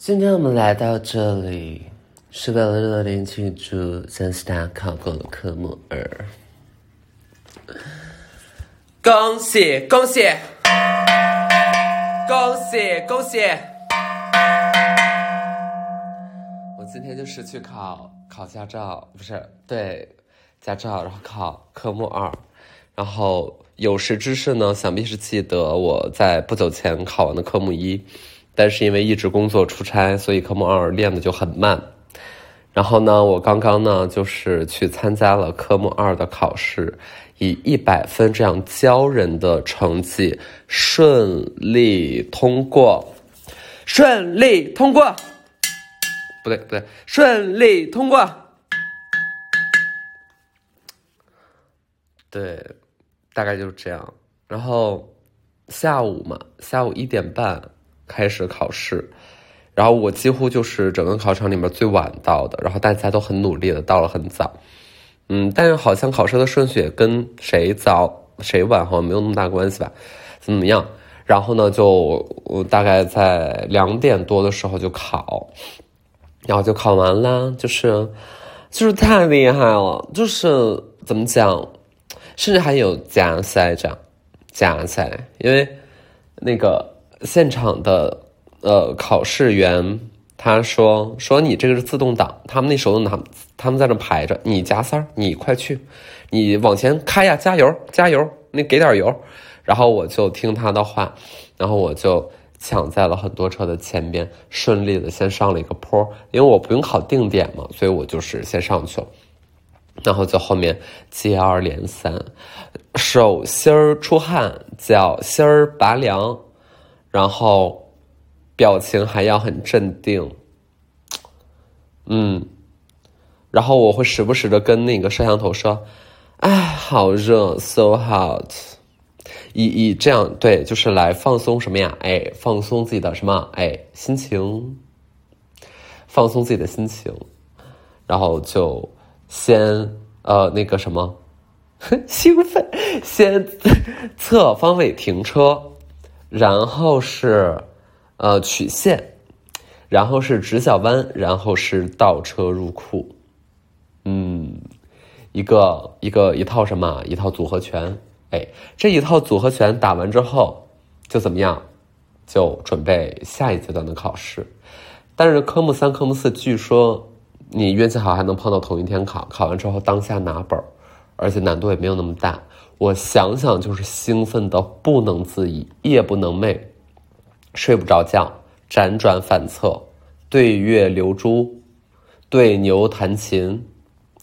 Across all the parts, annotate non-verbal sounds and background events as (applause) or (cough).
今天我们来到这里，是为了热烈庆祝江西大考过了科目二。恭喜恭喜恭喜恭喜！我今天就是去考考驾照，不是对驾照，然后考科目二，然后有识之士呢，想必是记得我在不久前考完的科目一。但是因为一直工作出差，所以科目二练的就很慢。然后呢，我刚刚呢就是去参加了科目二的考试，以一百分这样骄人的成绩顺利通过，顺利通过，不对不对，顺利通过。对，大概就是这样。然后下午嘛，下午一点半。开始考试，然后我几乎就是整个考场里面最晚到的，然后大家都很努力的到了很早，嗯，但是好像考试的顺序也跟谁早谁晚好像没有那么大关系吧，怎么样？然后呢，就我大概在两点多的时候就考，然后就考完了，就是就是太厉害了，就是怎么讲，甚至还有加赛这样加赛，因为那个。现场的呃考试员他说说你这个是自动挡，他们那手动挡他们在那排着，你加塞儿，你快去，你往前开呀，加油加油，你给点油，然后我就听他的话，然后我就抢在了很多车的前边，顺利的先上了一个坡，因为我不用考定点嘛，所以我就是先上去了，然后就后面接二连三，手心儿出汗，脚心儿拔凉。然后，表情还要很镇定，嗯，然后我会时不时的跟那个摄像头说：“哎，好热，so hot。”以以这样对，就是来放松什么呀？哎，放松自己的什么？哎，心情，放松自己的心情，然后就先呃那个什么，(laughs) 兴奋，先 (laughs) 侧方位停车。然后是，呃，曲线，然后是直角弯，然后是倒车入库，嗯，一个一个一套什么？一套组合拳。哎，这一套组合拳打完之后，就怎么样？就准备下一阶段的考试。但是科目三、科目四，据说你运气好还能碰到同一天考，考完之后当下拿本儿，而且难度也没有那么大。我想想，就是兴奋的不能自已，夜不能寐，睡不着觉，辗转反侧，对月流珠，对牛弹琴，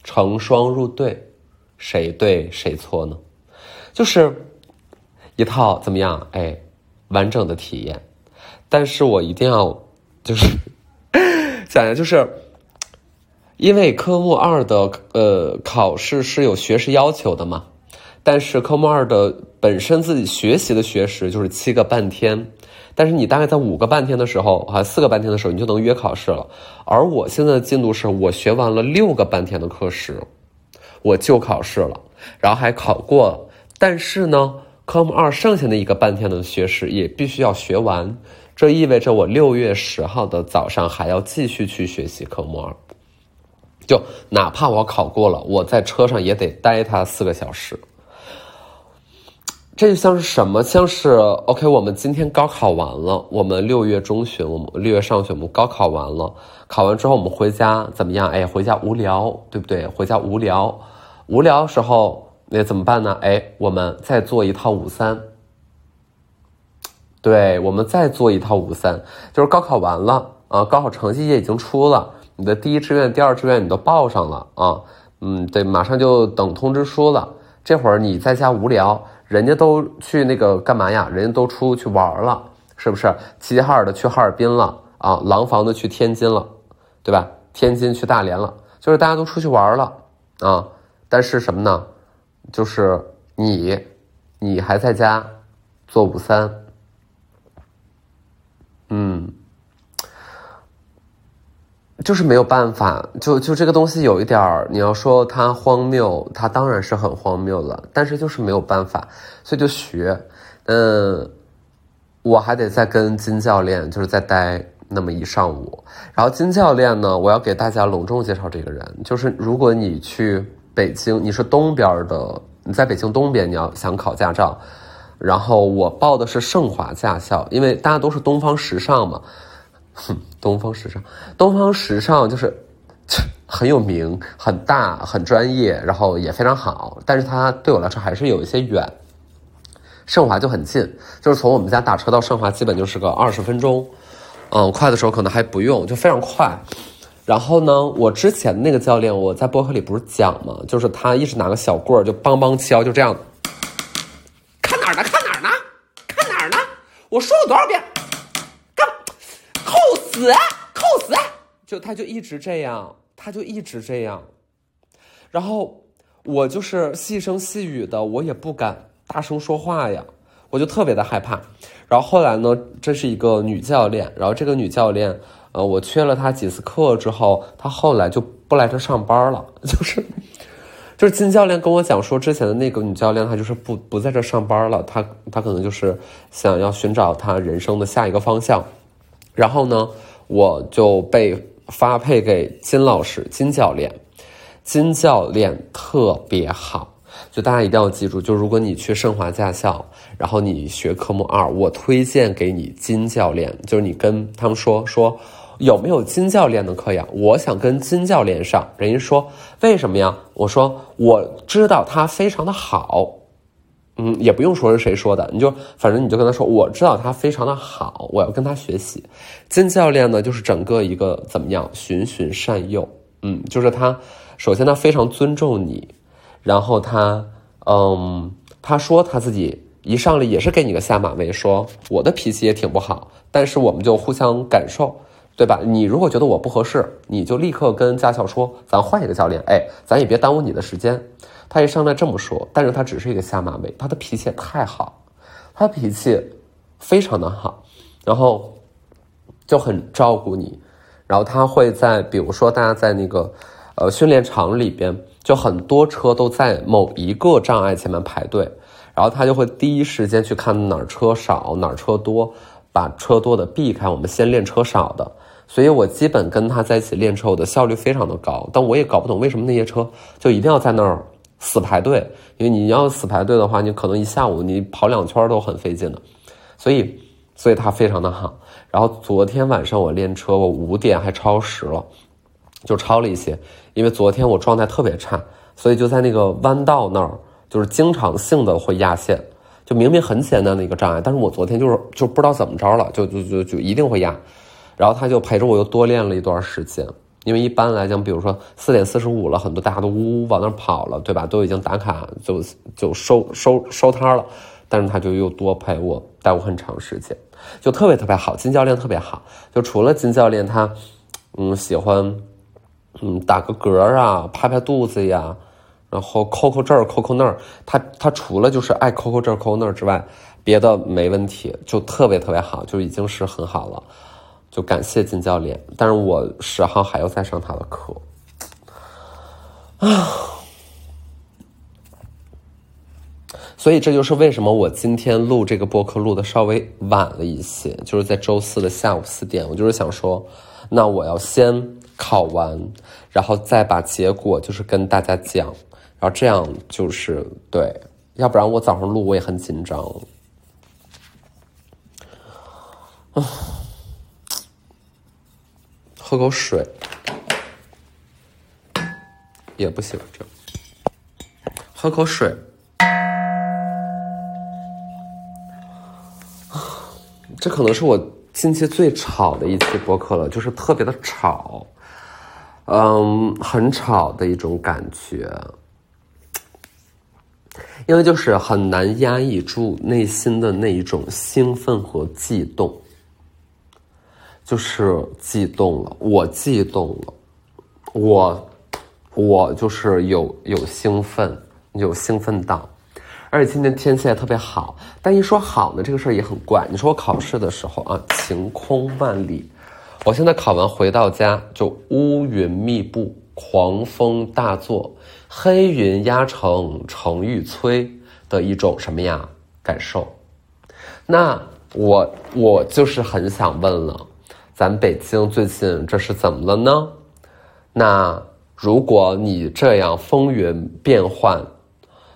成双入对，谁对谁错呢？就是一套怎么样？哎，完整的体验。但是我一定要就是 (laughs) 讲一下，就是因为科目二的呃考试是有学时要求的嘛。但是科目二的本身自己学习的学时就是七个半天，但是你大概在五个半天的时候，还四个半天的时候，你就能约考试了。而我现在的进度是我学完了六个半天的课时，我就考试了，然后还考过了。但是呢，科目二剩下的一个半天的学时也必须要学完，这意味着我六月十号的早上还要继续去学习科目二，就哪怕我考过了，我在车上也得待它四个小时。这就像是什么？像是 OK，我们今天高考完了，我们六月中旬，我们六月上旬，我们高考完了，考完之后我们回家怎么样？哎，回家无聊，对不对？回家无聊，无聊时候那怎么办呢？哎，我们再做一套五三，对，我们再做一套五三，就是高考完了啊，高考成绩也已经出了，你的第一志愿、第二志愿你都报上了啊，嗯，对，马上就等通知书了，这会儿你在家无聊。人家都去那个干嘛呀？人家都出去玩了，是不是？齐齐哈尔的去哈尔滨了啊，廊坊的去天津了，对吧？天津去大连了，就是大家都出去玩了啊。但是什么呢？就是你，你还在家做五三，嗯。就是没有办法，就就这个东西有一点儿，你要说它荒谬，它当然是很荒谬了，但是就是没有办法，所以就学，嗯，我还得再跟金教练就是再待那么一上午。然后金教练呢，我要给大家隆重介绍这个人，就是如果你去北京，你是东边的，你在北京东边，你要想考驾照，然后我报的是盛华驾校，因为大家都是东方时尚嘛，哼，(laughs) 东方时尚，东方时尚就是 (laughs) 很有名、很大、很专业，然后也非常好，但是它对我来说还是有一些远。盛华就很近，就是从我们家打车到盛华，基本就是个二十分钟。嗯，快的时候可能还不用，就非常快。然后呢，我之前那个教练，我在博客里不是讲吗？就是他一直拿个小棍儿就梆梆敲，就这样。看哪儿呢？看哪儿呢？看哪儿呢？我说了多少遍？死，扣死！就他就一直这样，他就一直这样。然后我就是细声细语的，我也不敢。大声说话呀，我就特别的害怕。然后后来呢，这是一个女教练，然后这个女教练，呃，我缺了她几次课之后，她后来就不来这上班了。(laughs) 就是，就是金教练跟我讲说，之前的那个女教练她就是不不在这上班了，她她可能就是想要寻找她人生的下一个方向。然后呢，我就被发配给金老师，金教练，金教练特别好。就大家一定要记住，就如果你去盛华驾校，然后你学科目二，我推荐给你金教练。就是你跟他们说说有没有金教练的课呀？我想跟金教练上。人家说为什么呀？我说我知道他非常的好，嗯，也不用说是谁说的，你就反正你就跟他说，我知道他非常的好，我要跟他学习。金教练呢，就是整个一个怎么样，循循善诱，嗯，就是他首先他非常尊重你。然后他，嗯，他说他自己一上来也是给你个下马威，说我的脾气也挺不好，但是我们就互相感受，对吧？你如果觉得我不合适，你就立刻跟驾校说，咱换一个教练，哎，咱也别耽误你的时间。他一上来这么说，但是他只是一个下马威，他的脾气也太好，他脾气非常的好，然后就很照顾你，然后他会在比如说大家在那个呃训练场里边。就很多车都在某一个障碍前面排队，然后他就会第一时间去看哪儿车少哪儿车多，把车多的避开，我们先练车少的。所以我基本跟他在一起练车，我的效率非常的高。但我也搞不懂为什么那些车就一定要在那儿死排队，因为你要死排队的话，你可能一下午你跑两圈都很费劲的。所以，所以他非常的好。然后昨天晚上我练车，我五点还超时了。就超了一些，因为昨天我状态特别差，所以就在那个弯道那儿，就是经常性的会压线。就明明很简单的一个障碍，但是我昨天就是就不知道怎么着了，就就就就一定会压。然后他就陪着我又多练了一段时间，因为一般来讲，比如说四点四十五了，很多大家都呜呜往那儿跑了，对吧？都已经打卡就就收收收摊了，但是他就又多陪我带我很长时间，就特别特别好。金教练特别好，就除了金教练他嗯喜欢。嗯，打个嗝啊，拍拍肚子呀，然后抠抠这儿，抠抠那儿。他他除了就是爱抠抠这儿，抠那儿之外，别的没问题，就特别特别好，就已经是很好了。就感谢金教练，但是我十号还要再上他的课啊。所以这就是为什么我今天录这个播客录的稍微晚了一些，就是在周四的下午四点，我就是想说，那我要先。考完，然后再把结果就是跟大家讲，然后这样就是对，要不然我早上录我也很紧张。啊，喝口水也不行，这喝口水。这可能是我近期最吵的一期播客了，就是特别的吵。嗯，很吵的一种感觉，因为就是很难压抑住内心的那一种兴奋和悸动，就是悸动了，我悸动了，我我就是有有兴奋，有兴奋到，而且今天天气还特别好，但一说好呢，这个事儿也很怪。你说我考试的时候啊，晴空万里。我现在考完回到家，就乌云密布，狂风大作，黑云压城城欲摧的一种什么呀感受？那我我就是很想问了，咱北京最近这是怎么了呢？那如果你这样风云变幻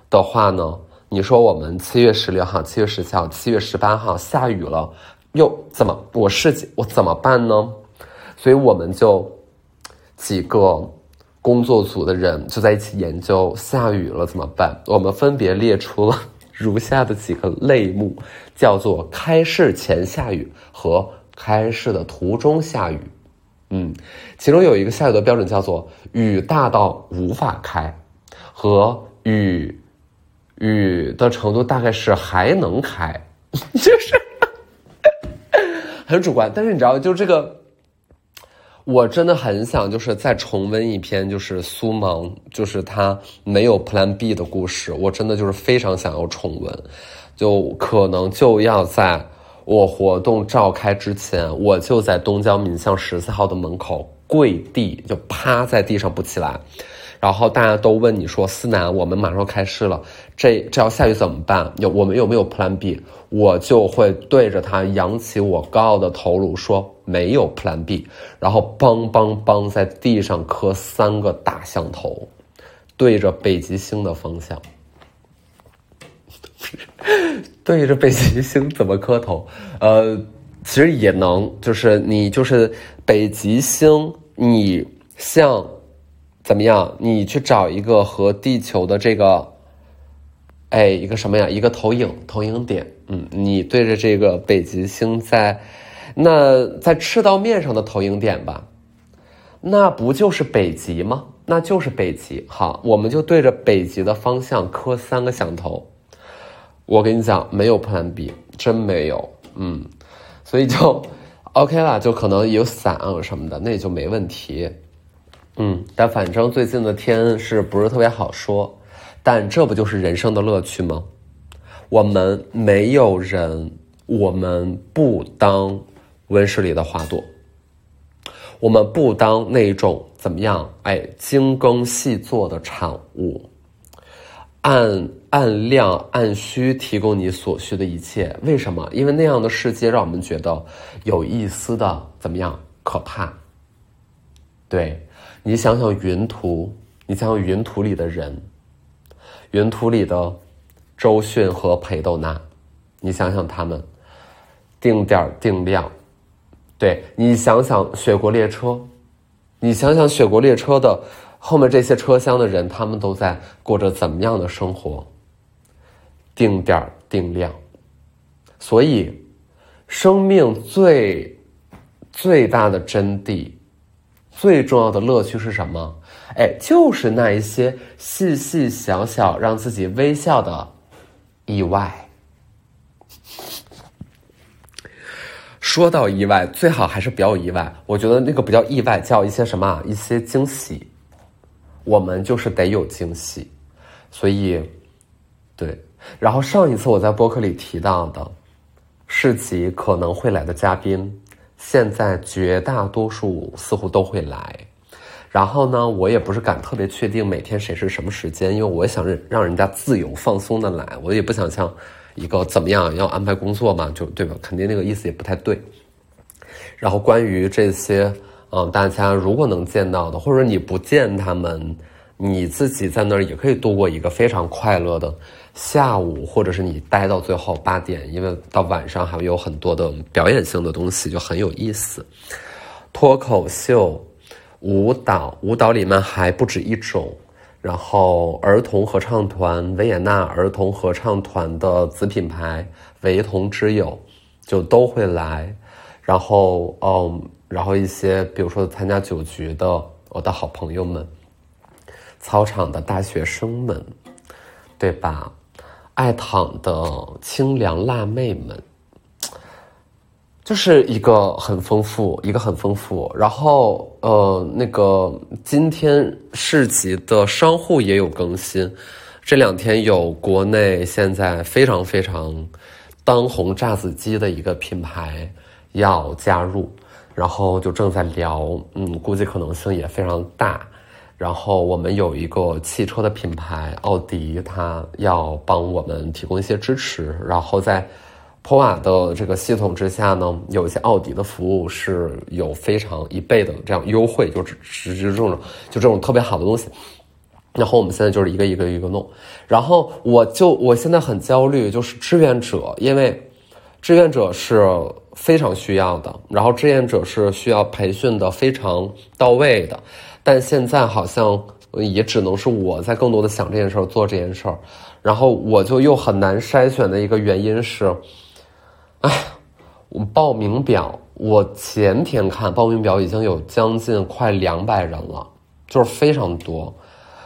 的话呢？你说我们七月十六号、七月十七号、七月十八号下雨了，又怎么？我是我怎么办呢？所以我们就几个工作组的人就在一起研究下雨了怎么办。我们分别列出了 (laughs) 如下的几个类目，叫做开市前下雨和开市的途中下雨。嗯，其中有一个下雨的标准叫做雨大到无法开，和雨。雨的程度大概是还能开，(laughs) 就是 (laughs) 很主观。但是你知道，就这个，我真的很想就是再重温一篇，就是苏芒，就是他没有 Plan B 的故事。我真的就是非常想要重温，就可能就要在我活动召开之前，我就在东郊民巷十四号的门口跪地，就趴在地上不起来。然后大家都问你说：“思南，我们马上开市了，这这要下雨怎么办？有我们有没有 Plan B？” 我就会对着他扬起我高傲的头颅说：“没有 Plan B。”然后梆梆梆在地上磕三个大响头，对着北极星的方向。对着北极星怎么磕头？呃，其实也能，就是你就是北极星，你像。怎么样？你去找一个和地球的这个，哎，一个什么呀？一个投影投影点。嗯，你对着这个北极星在，那在赤道面上的投影点吧，那不就是北极吗？那就是北极。好，我们就对着北极的方向磕三个响头。我跟你讲，没有 Plan B，真没有。嗯，所以就 OK 了，就可能有伞什么的，那也就没问题。嗯，但反正最近的天是不是特别好说？但这不就是人生的乐趣吗？我们没有人，我们不当温室里的花朵，我们不当那种怎么样？哎，精耕细作的产物，按按量按需提供你所需的一切。为什么？因为那样的世界让我们觉得有一丝的怎么样可怕？对。你想想云图，你想想云图里的人，云图里的周迅和裴斗娜，你想想他们定点定量，对你想想雪国列车，你想想雪国列车的后面这些车厢的人，他们都在过着怎么样的生活？定点定量，所以生命最最大的真谛。最重要的乐趣是什么？哎，就是那一些细细小小让自己微笑的意外。说到意外，最好还是不要意外。我觉得那个不叫意外，叫一些什么？一些惊喜。我们就是得有惊喜，所以，对。然后上一次我在播客里提到的市集可能会来的嘉宾。现在绝大多数似乎都会来，然后呢，我也不是敢特别确定每天谁是什么时间，因为我想让让人家自由放松的来，我也不想像一个怎么样要安排工作嘛，就对吧？肯定那个意思也不太对。然后关于这些，嗯，大家如果能见到的，或者你不见他们，你自己在那儿也可以度过一个非常快乐的。下午，或者是你待到最后八点，因为到晚上还会有很多的表演性的东西，就很有意思。脱口秀、舞蹈，舞蹈里面还不止一种。然后儿童合唱团，维也纳儿童合唱团的子品牌维童之友就都会来。然后，嗯，然后一些比如说参加酒局的我的好朋友们，操场的大学生们，对吧？爱躺的清凉辣妹们，就是一个很丰富，一个很丰富。然后，呃，那个今天市集的商户也有更新。这两天有国内现在非常非常当红炸子鸡的一个品牌要加入，然后就正在聊，嗯，估计可能性也非常大。然后我们有一个汽车的品牌奥迪，它要帮我们提供一些支持。然后在普瓦的这个系统之下呢，有一些奥迪的服务是有非常一倍的这样优惠，就只只这种就这种特别好的东西。然后我们现在就是一个一个一个弄，然后我就我现在很焦虑，就是志愿者，因为志愿者是非常需要的，然后志愿者是需要培训的非常到位的，但现在好像也只能是我在更多的想这件事儿，做这件事儿，然后我就又很难筛选的一个原因是，哎，我报名表，我前天看报名表已经有将近快两百人了，就是非常多。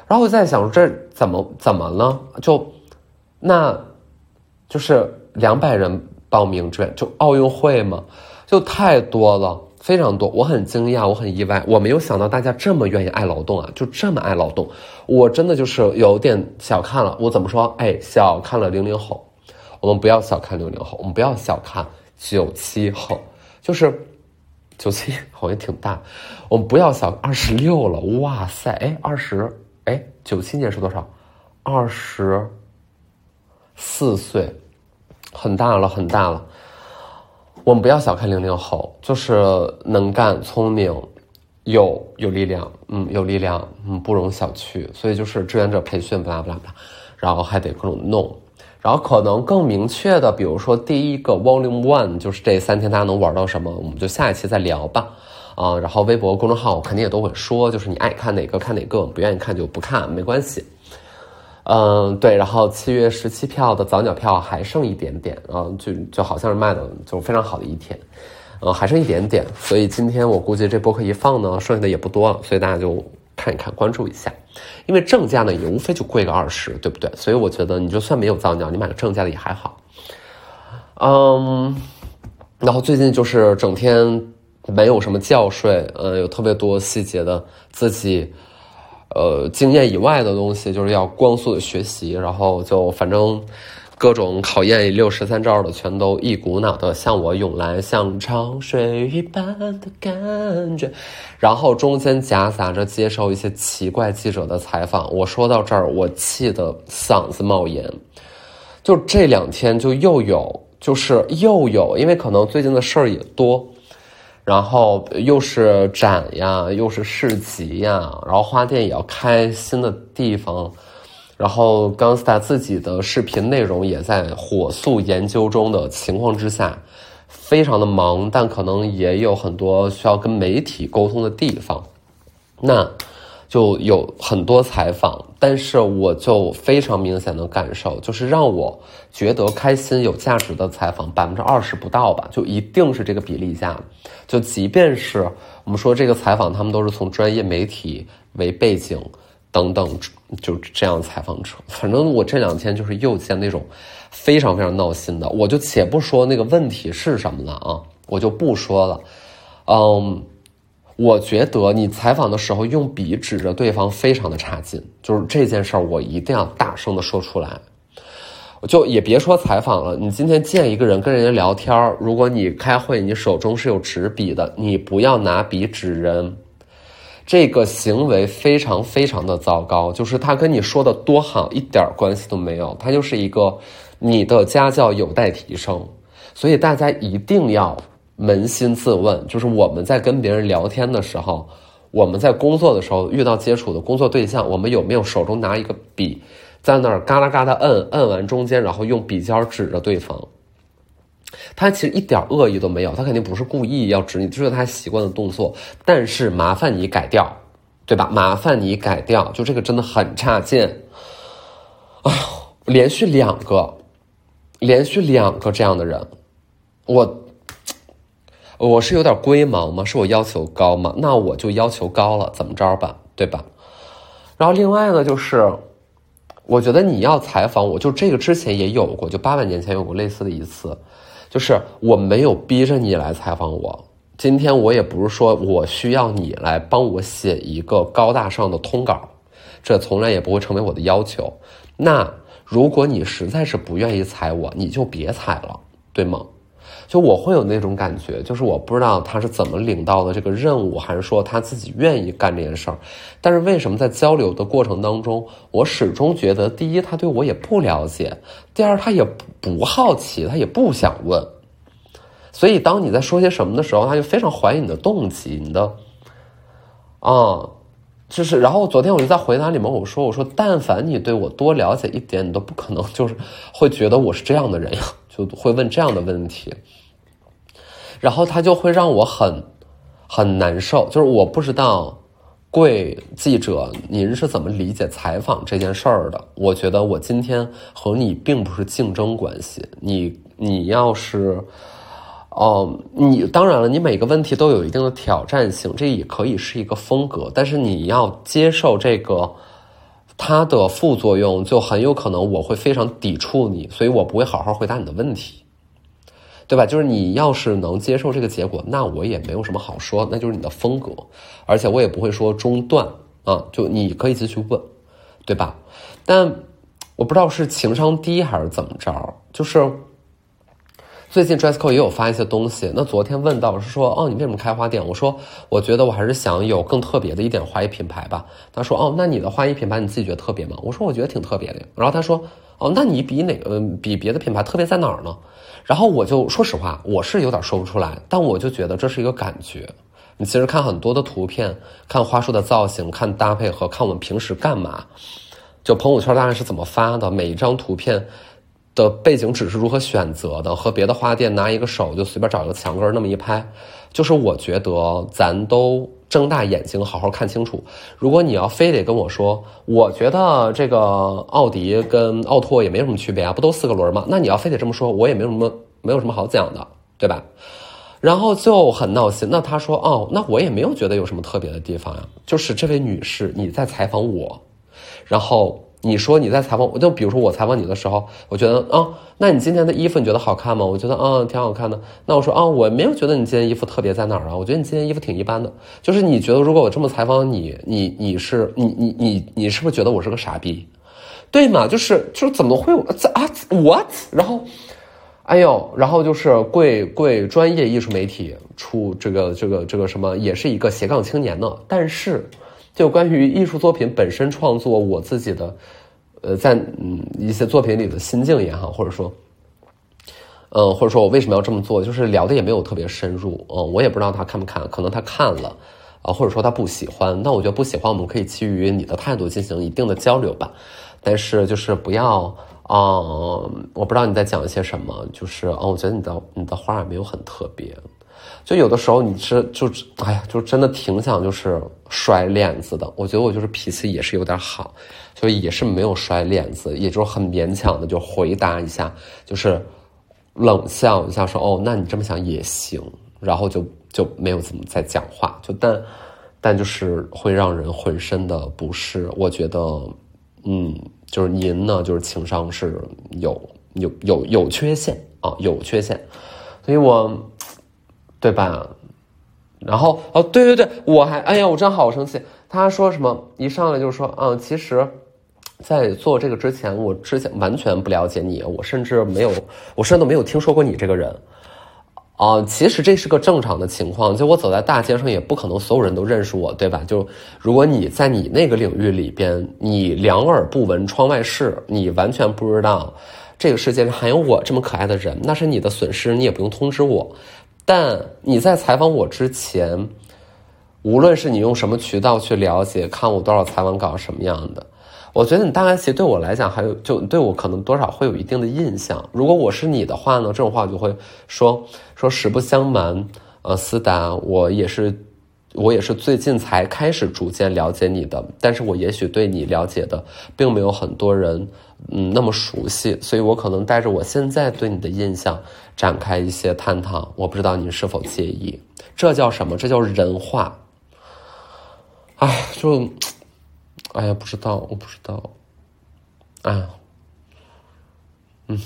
然后我在想，这怎么怎么了？就，那，就是两百人报名志愿，就奥运会嘛，就太多了，非常多。我很惊讶，我很意外，我没有想到大家这么愿意爱劳动啊，就这么爱劳动。我真的就是有点小看了，我怎么说？哎，小看了零零后。我们不要小看零零后，我们不要小看九七后，就是九七 (laughs) 好像挺大。我们不要小二十六了，哇塞，哎，二十。哎，九七年是多少？二十四岁，很大了，很大了。我们不要小看零零后，就是能干、聪明、有有力量，嗯，有力量，嗯，不容小觑。所以就是志愿者培训，巴拉巴拉巴拉，然后还得各种弄。然后可能更明确的，比如说第一个 Volume One，就是这三天大家能玩到什么，我们就下一期再聊吧。啊，然后微博公众号肯定也都会说，就是你爱看哪个看哪个，不愿意看就不看，没关系。嗯，对，然后七月十七票的早鸟票还剩一点点，啊，就就好像是卖的就非常好的一天，呃，还剩一点点，所以今天我估计这播客一放呢，剩下的也不多了，所以大家就看一看，关注一下，因为正价呢也无非就贵个二十，对不对？所以我觉得你就算没有早鸟，你买个正价的也还好。嗯，然后最近就是整天。没有什么觉睡，嗯，有特别多细节的自己，呃，经验以外的东西，就是要光速的学习，然后就反正各种考验六十三招的全都一股脑的向我涌来，像潮水一般的感觉，然后中间夹杂着接受一些奇怪记者的采访。我说到这儿，我气得嗓子冒烟，就这两天就又有，就是又有，因为可能最近的事儿也多。然后又是展呀，又是市集呀，然后花店也要开新的地方，然后 Gangsta 自己的视频内容也在火速研究中的情况之下，非常的忙，但可能也有很多需要跟媒体沟通的地方，那。就有很多采访，但是我就非常明显的感受，就是让我觉得开心、有价值的采访，百分之二十不到吧，就一定是这个比例下。就即便是我们说这个采访，他们都是从专业媒体为背景等等，就这样采访者。反正我这两天就是又见那种非常非常闹心的，我就且不说那个问题是什么了啊，我就不说了，嗯。我觉得你采访的时候用笔指着对方非常的差劲，就是这件事儿我一定要大声的说出来。就也别说采访了，你今天见一个人跟人家聊天如果你开会你手中是有纸笔的，你不要拿笔指人，这个行为非常非常的糟糕。就是他跟你说的多好一点关系都没有，他就是一个你的家教有待提升，所以大家一定要。扪心自问，就是我们在跟别人聊天的时候，我们在工作的时候遇到接触的工作对象，我们有没有手中拿一个笔，在那儿嘎啦嘎啦摁，摁完中间，然后用笔尖指着对方？他其实一点恶意都没有，他肯定不是故意要指你，这是他习惯的动作。但是麻烦你改掉，对吧？麻烦你改掉，就这个真的很差劲。啊，连续两个，连续两个这样的人，我。我是有点龟毛吗？是我要求高吗？那我就要求高了，怎么着吧，对吧？然后另外呢，就是我觉得你要采访我，就这个之前也有过，就八百年前有过类似的一次，就是我没有逼着你来采访我。今天我也不是说我需要你来帮我写一个高大上的通稿，这从来也不会成为我的要求。那如果你实在是不愿意采我，你就别采了，对吗？就我会有那种感觉，就是我不知道他是怎么领到的这个任务，还是说他自己愿意干这件事儿。但是为什么在交流的过程当中，我始终觉得，第一，他对我也不了解；第二，他也不好奇，他也不想问。所以，当你在说些什么的时候，他就非常怀疑你的动机，你的，啊。就是，然后昨天我就在回答里面，我说，我说，但凡你对我多了解一点，你都不可能就是会觉得我是这样的人呀，就会问这样的问题。然后他就会让我很很难受，就是我不知道贵记者您是怎么理解采访这件事儿的。我觉得我今天和你并不是竞争关系，你你要是。哦，你当然了，你每个问题都有一定的挑战性，这也可以是一个风格，但是你要接受这个它的副作用，就很有可能我会非常抵触你，所以我不会好好回答你的问题，对吧？就是你要是能接受这个结果，那我也没有什么好说，那就是你的风格，而且我也不会说中断啊，就你可以继续问，对吧？但我不知道是情商低还是怎么着，就是。最近 Dressco 也有发一些东西。那昨天问到是说，哦，你为什么开花店？我说，我觉得我还是想有更特别的一点花艺品牌吧。他说，哦，那你的花艺品牌你自己觉得特别吗？我说，我觉得挺特别的。然后他说，哦，那你比哪个比别的品牌特别在哪儿呢？然后我就说实话，我是有点说不出来，但我就觉得这是一个感觉。你其实看很多的图片，看花束的造型，看搭配和看我们平时干嘛，就朋友圈大概是怎么发的，每一张图片。的背景纸是如何选择的？和别的花店拿一个手就随便找一个墙根那么一拍，就是我觉得咱都睁大眼睛好好看清楚。如果你要非得跟我说，我觉得这个奥迪跟奥拓也没什么区别啊，不都四个轮吗？那你要非得这么说，我也没有什么没有什么好讲的，对吧？然后就很闹心。那他说，哦，那我也没有觉得有什么特别的地方呀。就是这位女士，你在采访我，然后。你说你在采访我，就比如说我采访你的时候，我觉得啊，那你今天的衣服你觉得好看吗？我觉得嗯，挺好看的。那我说啊，我没有觉得你今天衣服特别在哪儿啊？我觉得你今天衣服挺一般的。就是你觉得如果我这么采访你，你你是你你你你是不是觉得我是个傻逼？对吗？就是就是怎么会这啊？What？然后，哎呦，然后就是贵贵专业艺术媒体出这个这个这个什么，也是一个斜杠青年呢，但是。就关于艺术作品本身创作，我自己的，呃，在嗯一些作品里的心境也好，或者说，嗯，或者说我为什么要这么做，就是聊的也没有特别深入，嗯，我也不知道他看不看，可能他看了，啊，或者说他不喜欢，那我觉得不喜欢，我们可以基于你的态度进行一定的交流吧，但是就是不要，嗯，我不知道你在讲一些什么，就是，哦，我觉得你的你的画没有很特别。就有的时候你是就哎呀，就真的挺想就是甩脸子的。我觉得我就是脾气也是有点好，所以也是没有甩脸子，也就是很勉强的就回答一下，就是冷笑一下说哦，那你这么想也行，然后就就没有怎么再讲话。就但但就是会让人浑身的不适。我觉得嗯，就是您呢，就是情商是有有有有缺陷啊，有缺陷，所以我。对吧？然后哦，对对对，我还哎呀，我真好生气。他说什么？一上来就说，嗯，其实，在做这个之前，我之前完全不了解你，我甚至没有，我甚至都没有听说过你这个人。啊，其实这是个正常的情况。就我走在大街上，也不可能所有人都认识我，对吧？就如果你在你那个领域里边，你两耳不闻窗外事，你完全不知道这个世界上还有我这么可爱的人，那是你的损失，你也不用通知我。但你在采访我之前，无论是你用什么渠道去了解，看我多少采访稿什么样的，我觉得你大概其实对我来讲，还有就对我可能多少会有一定的印象。如果我是你的话呢，这种话我就会说说实不相瞒，呃，思达，我也是我也是最近才开始逐渐了解你的，但是我也许对你了解的并没有很多人嗯那么熟悉，所以我可能带着我现在对你的印象。展开一些探讨，我不知道您是否介意。这叫什么？这叫人话。哎，就，哎呀，不知道，我不知道。哎呀，嗯，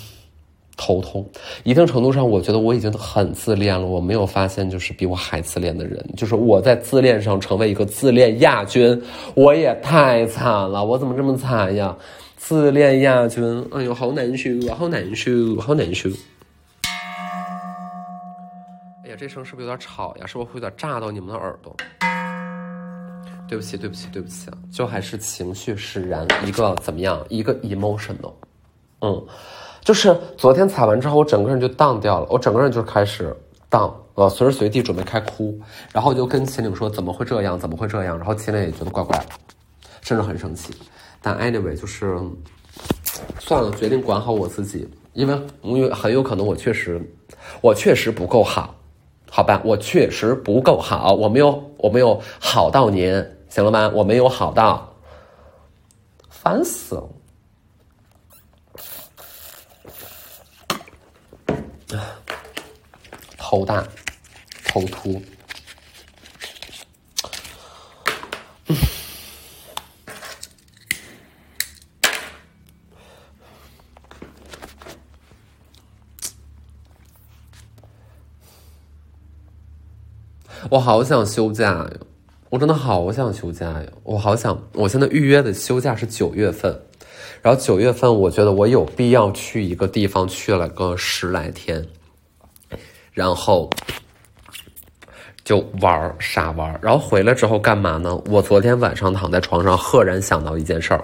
沟通。一定程度上，我觉得我已经很自恋了。我没有发现，就是比我还自恋的人。就是我在自恋上成为一个自恋亚军，我也太惨了。我怎么这么惨呀？自恋亚军，哎呦，好难受，好难受，好难受。哎呀，这声是不是有点吵呀？是不是会有点炸到你们的耳朵？对不起，对不起，对不起，就还是情绪使然，一个怎么样？一个 emotional，嗯，就是昨天踩完之后，我整个人就荡掉了，我整个人就开始荡，呃，随时随地准备开哭，然后就跟秦岭说怎么会这样？怎么会这样？然后秦岭也觉得怪怪的，甚至很生气。但 anyway，就是算了，决定管好我自己，因为因为很有可能我确实我确实不够好，好吧，我确实不够好，我没有我没有好到您。行了吗？我没有好到，烦死了！头大，头秃。我好想休假呀！我真的好想休假呀！我好想，我现在预约的休假是九月份，然后九月份我觉得我有必要去一个地方去了个十来天，然后就玩儿傻玩儿，然后回来之后干嘛呢？我昨天晚上躺在床上，赫然想到一件事儿，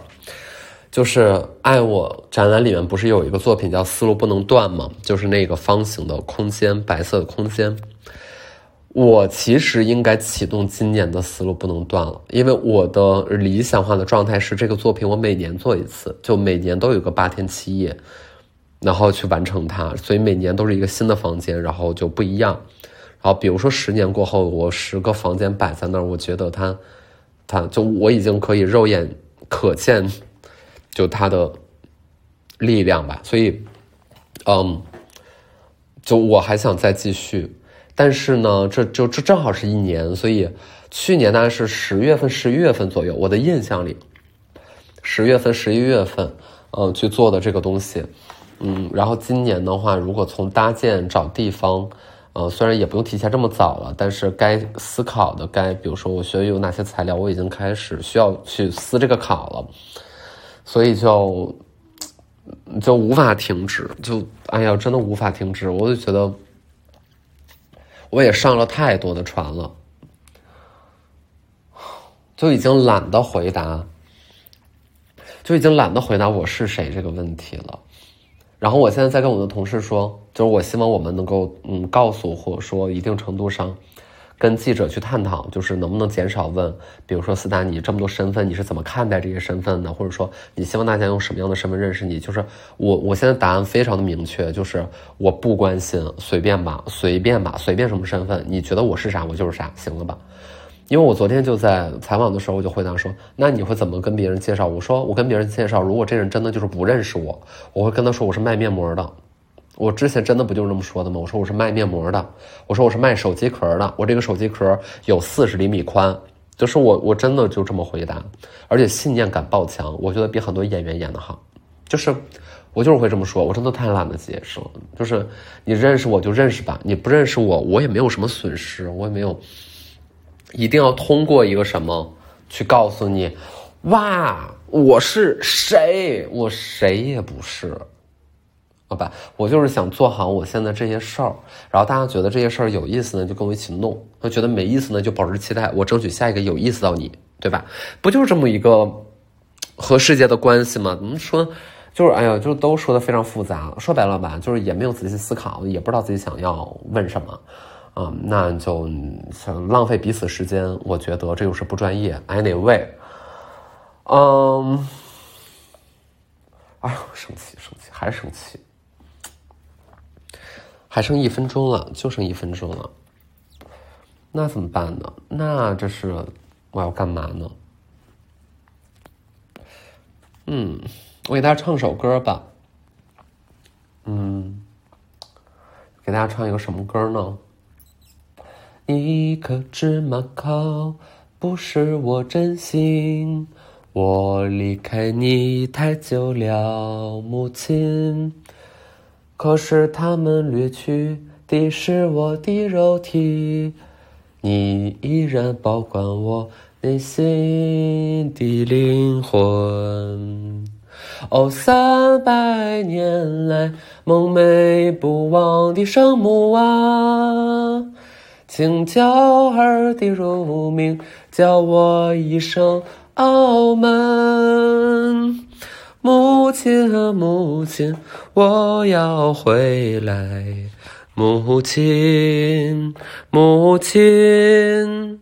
就是《爱我》展览里面不是有一个作品叫《思路不能断》吗？就是那个方形的空间，白色的空间。我其实应该启动今年的思路不能断了，因为我的理想化的状态是这个作品我每年做一次，就每年都有个八天七夜，然后去完成它，所以每年都是一个新的房间，然后就不一样。然后比如说十年过后，我十个房间摆在那儿，我觉得它，它就我已经可以肉眼可见，就它的力量吧。所以，嗯，就我还想再继续。但是呢，这就这正好是一年，所以去年大概是十月份、十一月份左右，我的印象里，十月份、十一月份，嗯，去做的这个东西，嗯，然后今年的话，如果从搭建、找地方，呃，虽然也不用提前这么早了，但是该思考的，该比如说我学有哪些材料，我已经开始需要去思这个考了，所以就就无法停止，就哎呀，真的无法停止，我就觉得。我也上了太多的船了，就已经懒得回答，就已经懒得回答我是谁这个问题了。然后我现在在跟我的同事说，就是我希望我们能够嗯告诉或者说一定程度上。跟记者去探讨，就是能不能减少问，比如说斯丹尼这么多身份，你是怎么看待这些身份的？或者说你希望大家用什么样的身份认识你？就是我，我现在答案非常的明确，就是我不关心，随便吧，随便吧，随便什么身份，你觉得我是啥，我就是啥，行了吧？因为我昨天就在采访的时候，我就回答说，那你会怎么跟别人介绍？我说我跟别人介绍，如果这人真的就是不认识我，我会跟他说我是卖面膜的。我之前真的不就是这么说的吗？我说我是卖面膜的，我说我是卖手机壳的，我这个手机壳有四十厘米宽，就是我我真的就这么回答，而且信念感爆强，我觉得比很多演员演的好，就是我就是会这么说，我真的太懒得解释了，就是你认识我就认识吧，你不认识我，我也没有什么损失，我也没有一定要通过一个什么去告诉你，哇，我是谁？我谁也不是。好吧，我就是想做好我现在这些事儿，然后大家觉得这些事儿有意思呢，就跟我一起弄；，觉得没意思呢，就保持期待，我争取下一个有意思到你，对吧？不就是这么一个和世界的关系吗？怎么说？就是哎呀，就都说的非常复杂。说白了吧，就是也没有仔细思考，也不知道自己想要问什么，啊，那就想浪费彼此时间，我觉得这就是不专业。Anyway，嗯，哎呦，生气，生气，还是生气。还剩一分钟了，就剩一分钟了，那怎么办呢？那这是我要干嘛呢？嗯，我给大家唱首歌吧。嗯，给大家唱一个什么歌呢？一颗芝麻糕，不是我真心，我离开你太久了，母亲。可是他们掠去的是我的肉体，你依然保管我内心的灵魂。哦，三百年来梦寐不忘的圣母啊，请叫儿的乳名，叫我一声澳门。母亲啊，母亲，我要回来。母亲，母亲。